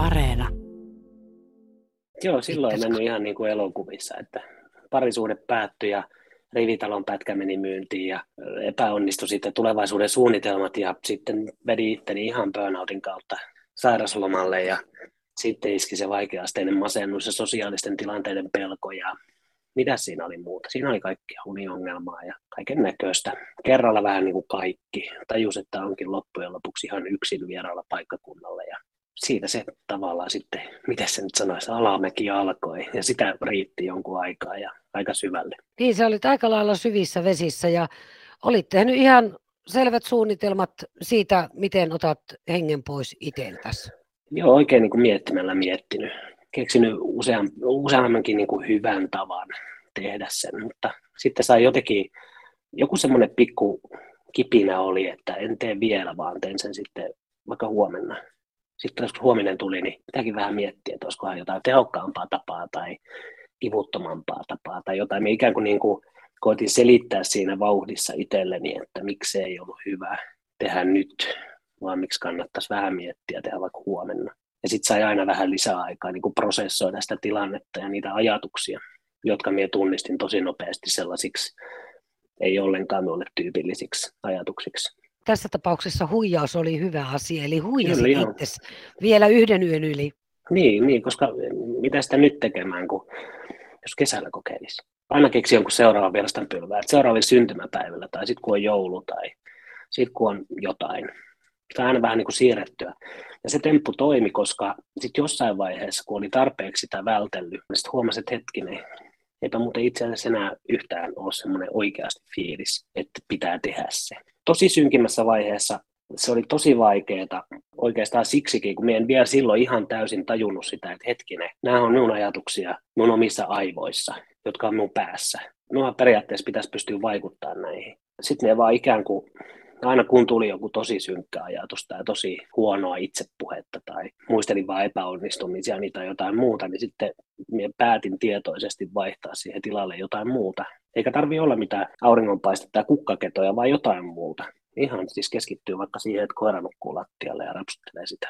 Areena. Joo, silloin ei mennyt ihan niin kuin elokuvissa, että parisuhde päättyi ja rivitalon pätkä meni myyntiin ja epäonnistui sitten tulevaisuuden suunnitelmat ja sitten vedi itteni ihan burnoutin kautta sairaslomalle ja sitten iski se vaikeasteinen masennus ja sosiaalisten tilanteiden pelko ja mitä siinä oli muuta? Siinä oli kaikkia uniongelmaa ja kaiken näköistä. Kerralla vähän niin kuin kaikki. Tajus, että onkin loppujen lopuksi ihan yksin vieraalla paikkakunnalla ja siitä se tavallaan sitten, miten se nyt sanoisi, alamäki alkoi ja sitä riitti jonkun aikaa ja aika syvälle. Niin, se olit aika lailla syvissä vesissä ja olit tehnyt ihan selvät suunnitelmat siitä, miten otat hengen pois itseltäsi. Joo, oikein niin kuin miettimällä miettinyt. Keksinyt usean, useammankin niin kuin hyvän tavan tehdä sen, mutta sitten sai jotenkin, joku semmoinen pikku kipinä oli, että en tee vielä, vaan teen sen sitten vaikka huomenna. Sitten kun huominen tuli, niin pitääkin vähän miettiä, että olisikohan jotain tehokkaampaa tapaa tai kivuttomampaa tapaa tai jotain. Me ikään kuin, niin kuin koitin selittää siinä vauhdissa itselleni, että miksi ei ollut hyvä tehdä nyt, vaan miksi kannattaisi vähän miettiä tehdä vaikka huomenna. Ja sitten sai aina vähän lisää aikaa niin kuin prosessoida sitä tilannetta ja niitä ajatuksia, jotka minä tunnistin tosi nopeasti sellaisiksi ei ollenkaan minulle tyypillisiksi ajatuksiksi. Tässä tapauksessa huijaus oli hyvä asia, eli huijasi itse vielä yhden yön yli. Niin, niin, koska mitä sitä nyt tekemään, kun jos kesällä kokeilisi. Aina keksi jonkun seuraavan vierastan pylvää, että seuraavalla syntymäpäivällä tai sitten kun on joulu tai sitten kun on jotain. Sitä aina vähän niin kuin siirrettyä. Ja se temppu toimi, koska sitten jossain vaiheessa, kun oli tarpeeksi sitä vältellyt, niin sitten huomasi, että hetkinen, eipä muuten itse asiassa enää yhtään ole semmoinen oikeasti fiilis, että pitää tehdä se. Tosi synkimmässä vaiheessa se oli tosi vaikeaa oikeastaan siksikin, kun en vielä silloin ihan täysin tajunnut sitä, että hetkinen, nämä on minun ajatuksia mun omissa aivoissa, jotka on minun päässä. Minua periaatteessa pitäisi pystyä vaikuttamaan näihin. Sitten ne vaan ikään kuin aina kun tuli joku tosi synkkä ajatus tai tosi huonoa itsepuhetta tai muistelin vain epäonnistumisia tai jotain muuta, niin sitten minä päätin tietoisesti vaihtaa siihen tilalle jotain muuta. Eikä tarvi olla mitään auringonpaistetta tai kukkaketoja, vaan jotain muuta. Ihan siis keskittyy vaikka siihen, että koira nukkuu lattialle ja rapsuttelee sitä.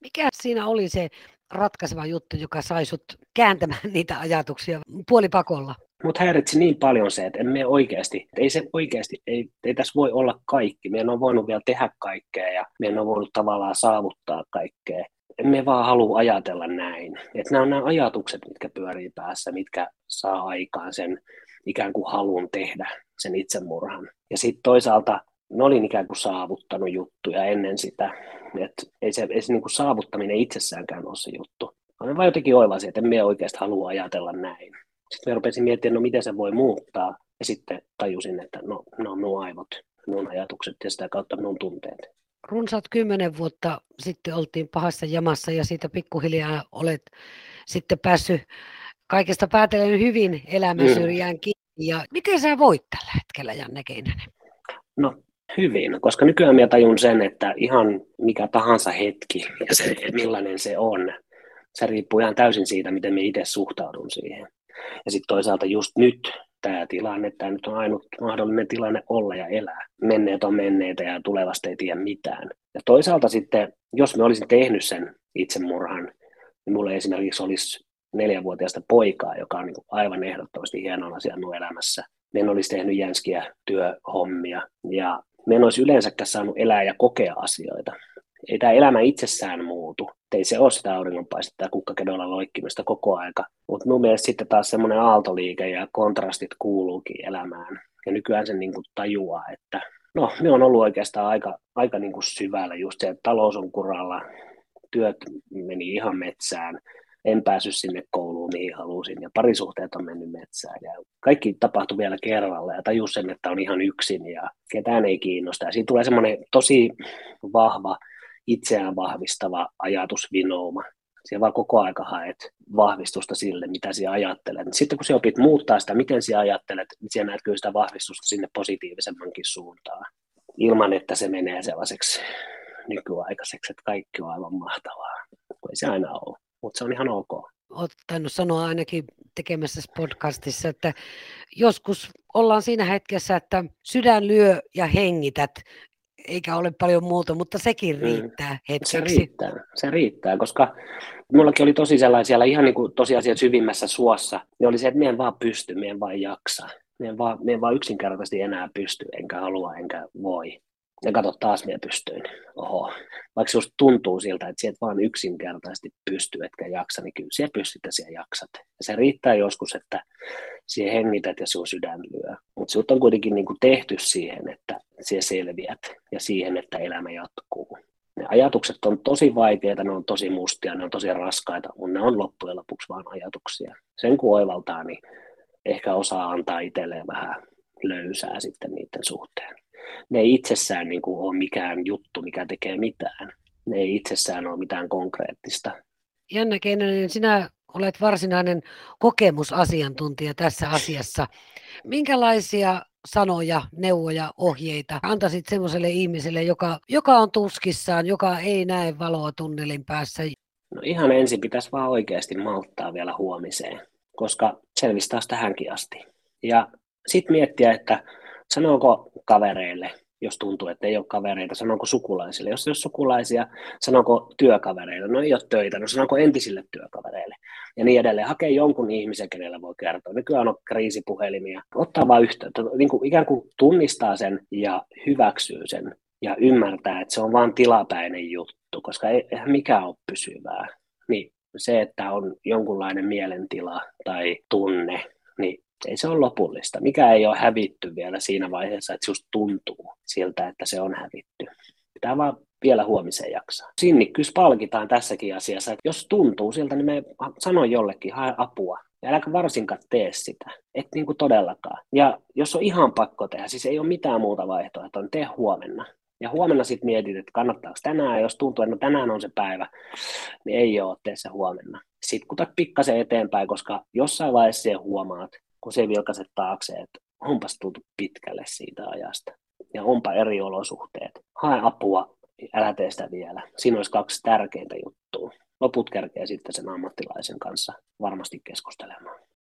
Mikä siinä oli se ratkaiseva juttu, joka sai sut kääntämään niitä ajatuksia puolipakolla? Mutta häiritsi niin paljon se, että emme oikeasti, ei se oikeasti, ei, ei tässä voi olla kaikki. Meidän on voinut vielä tehdä kaikkea ja meidän on voinut tavallaan saavuttaa kaikkea. Emme vaan halua ajatella näin. Että nämä on nämä ajatukset, mitkä pyörii päässä, mitkä saa aikaan sen ikään kuin halun tehdä sen itsemurhan. Ja sitten toisaalta ne olin ikään kuin saavuttanut juttuja ennen sitä. että ei se, ei se niin kuin saavuttaminen itsessäänkään ole se juttu. Vaan vaan jotenkin oivasin, että emme oikeasti halua ajatella näin. Sitten me rupesin miettimään, no miten se voi muuttaa. Ja sitten tajusin, että no, no minun aivot, minun ajatukset ja sitä kautta minun tunteet. Runsaat kymmenen vuotta sitten oltiin pahassa jamassa ja siitä pikkuhiljaa olet sitten päässyt kaikesta päätellen hyvin elämän mm. syrjään kiinni. Ja miten sä voit tällä hetkellä, Janne Keinänen? No hyvin, koska nykyään minä tajun sen, että ihan mikä tahansa hetki ja se, millainen se on, se riippuu ihan täysin siitä, miten minä itse suhtaudun siihen. Ja sitten toisaalta just nyt tämä tilanne, tämä nyt on ainut mahdollinen tilanne olla ja elää. Menneet on menneitä ja tulevasta ei tiedä mitään. Ja toisaalta sitten, jos me olisin tehnyt sen itsemurhan, niin mulla esimerkiksi olisi neljävuotiaasta poikaa, joka on niin aivan ehdottomasti hieno asia minun elämässä. Me en olisi tehnyt jänskiä työhommia ja me en olisi yleensäkään saanut elää ja kokea asioita. Ei tämä elämä itsessään muutu. Ei se ole sitä auringonpaistetta ja kukkakedolla loikkimista koko aika. Mutta mun mielestä sitten taas semmoinen aaltoliike ja kontrastit kuuluukin elämään. Ja nykyään sen niin kuin tajuaa, että no, me on ollut oikeastaan aika, aika niin kuin syvällä just se, että talous on kuralla, työt meni ihan metsään, en päässyt sinne kouluun, mihin halusin, ja parisuhteet on mennyt metsään, ja kaikki tapahtui vielä kerralla, ja tajus sen, että on ihan yksin, ja ketään ei kiinnosta. Ja siitä tulee semmoinen tosi vahva, itseään vahvistava ajatusvinouma. Siellä vaan koko aika haet vahvistusta sille, mitä sinä ajattelet. Sitten kun sinä opit muuttaa sitä, miten sinä ajattelet, niin sinä näet kyllä sitä vahvistusta sinne positiivisemmankin suuntaan. Ilman, että se menee sellaiseksi nykyaikaiseksi, että kaikki on aivan mahtavaa. Ei se aina ole mutta se on ihan ok. Olet tainnut sanoa ainakin tekemässä podcastissa, että joskus ollaan siinä hetkessä, että sydän lyö ja hengität, eikä ole paljon muuta, mutta sekin mm. riittää mm. hetkeksi. Se riittää, se riittää, koska mullakin oli tosi sellaisia, ihan niin kuin tosiasiat syvimmässä suossa, niin oli se, että mien vaan pysty, mien vaan jaksa. Mien vaan, mien vaan yksinkertaisesti enää pysty, enkä halua, enkä voi. Ja kato taas minä pystyin. Oho. Vaikka se tuntuu siltä, että sieltä vaan yksinkertaisesti pystyy, etkä jaksa, niin kyllä siellä pystyt ja siellä jaksat. Ja se riittää joskus, että siihen hengität ja sinun sydän lyö. Mutta sinut on kuitenkin niin kuin tehty siihen, että siellä selviät ja siihen, että elämä jatkuu. Ne ajatukset on tosi vaikeita, ne on tosi mustia, ne on tosi raskaita, mutta ne on loppujen lopuksi vain ajatuksia. Sen kun oivaltaa, niin ehkä osaa antaa itselleen vähän löysää sitten niiden suhteen ne ei itsessään niin kuin ole mikään juttu, mikä tekee mitään. Ne ei itsessään ole mitään konkreettista. Janne Keinänen, sinä olet varsinainen kokemusasiantuntija tässä asiassa. Minkälaisia sanoja, neuvoja, ohjeita antaisit semmoiselle ihmiselle, joka, joka on tuskissaan, joka ei näe valoa tunnelin päässä? No ihan ensin pitäisi vaan oikeasti malttaa vielä huomiseen, koska selvisi taas tähänkin asti. Ja sitten miettiä, että sanooko kavereille, jos tuntuu, että ei ole kavereita, sanonko sukulaisille. Jos ei ole sukulaisia, sanonko työkavereille, no ei ole töitä, no sanonko entisille työkavereille. Ja niin edelleen. Hakee jonkun ihmisen, kenelle voi kertoa. Nykyään on kriisipuhelimia. Ottaa vaan yhteyttä, niin kuin ikään kuin tunnistaa sen ja hyväksyy sen ja ymmärtää, että se on vain tilapäinen juttu, koska ei, eihän mikään ole pysyvää. Niin se, että on jonkunlainen mielentila tai tunne, niin ei se ole lopullista. Mikä ei ole hävitty vielä siinä vaiheessa, että just tuntuu siltä, että se on hävitty. Pitää vaan vielä huomiseen jaksaa. Sinnikkyys palkitaan tässäkin asiassa, että jos tuntuu siltä, niin me sano jollekin, hae apua. Ja äläkä varsinkaan tee sitä, et niin kuin todellakaan. Ja jos on ihan pakko tehdä, siis ei ole mitään muuta vaihtoehtoa, on tee huomenna. Ja huomenna sitten mietit, että kannattaako tänään, jos tuntuu, että no tänään on se päivä, niin ei ole, tee se huomenna. Sitten kutat pikkasen eteenpäin, koska jossain vaiheessa huomaat, kun se vilkaiset taakse, että onpas tultu pitkälle siitä ajasta. Ja onpa eri olosuhteet. Hae apua, älä tee sitä vielä. Siinä olisi kaksi tärkeintä juttua. Loput kerkee sitten sen ammattilaisen kanssa varmasti keskustelemaan.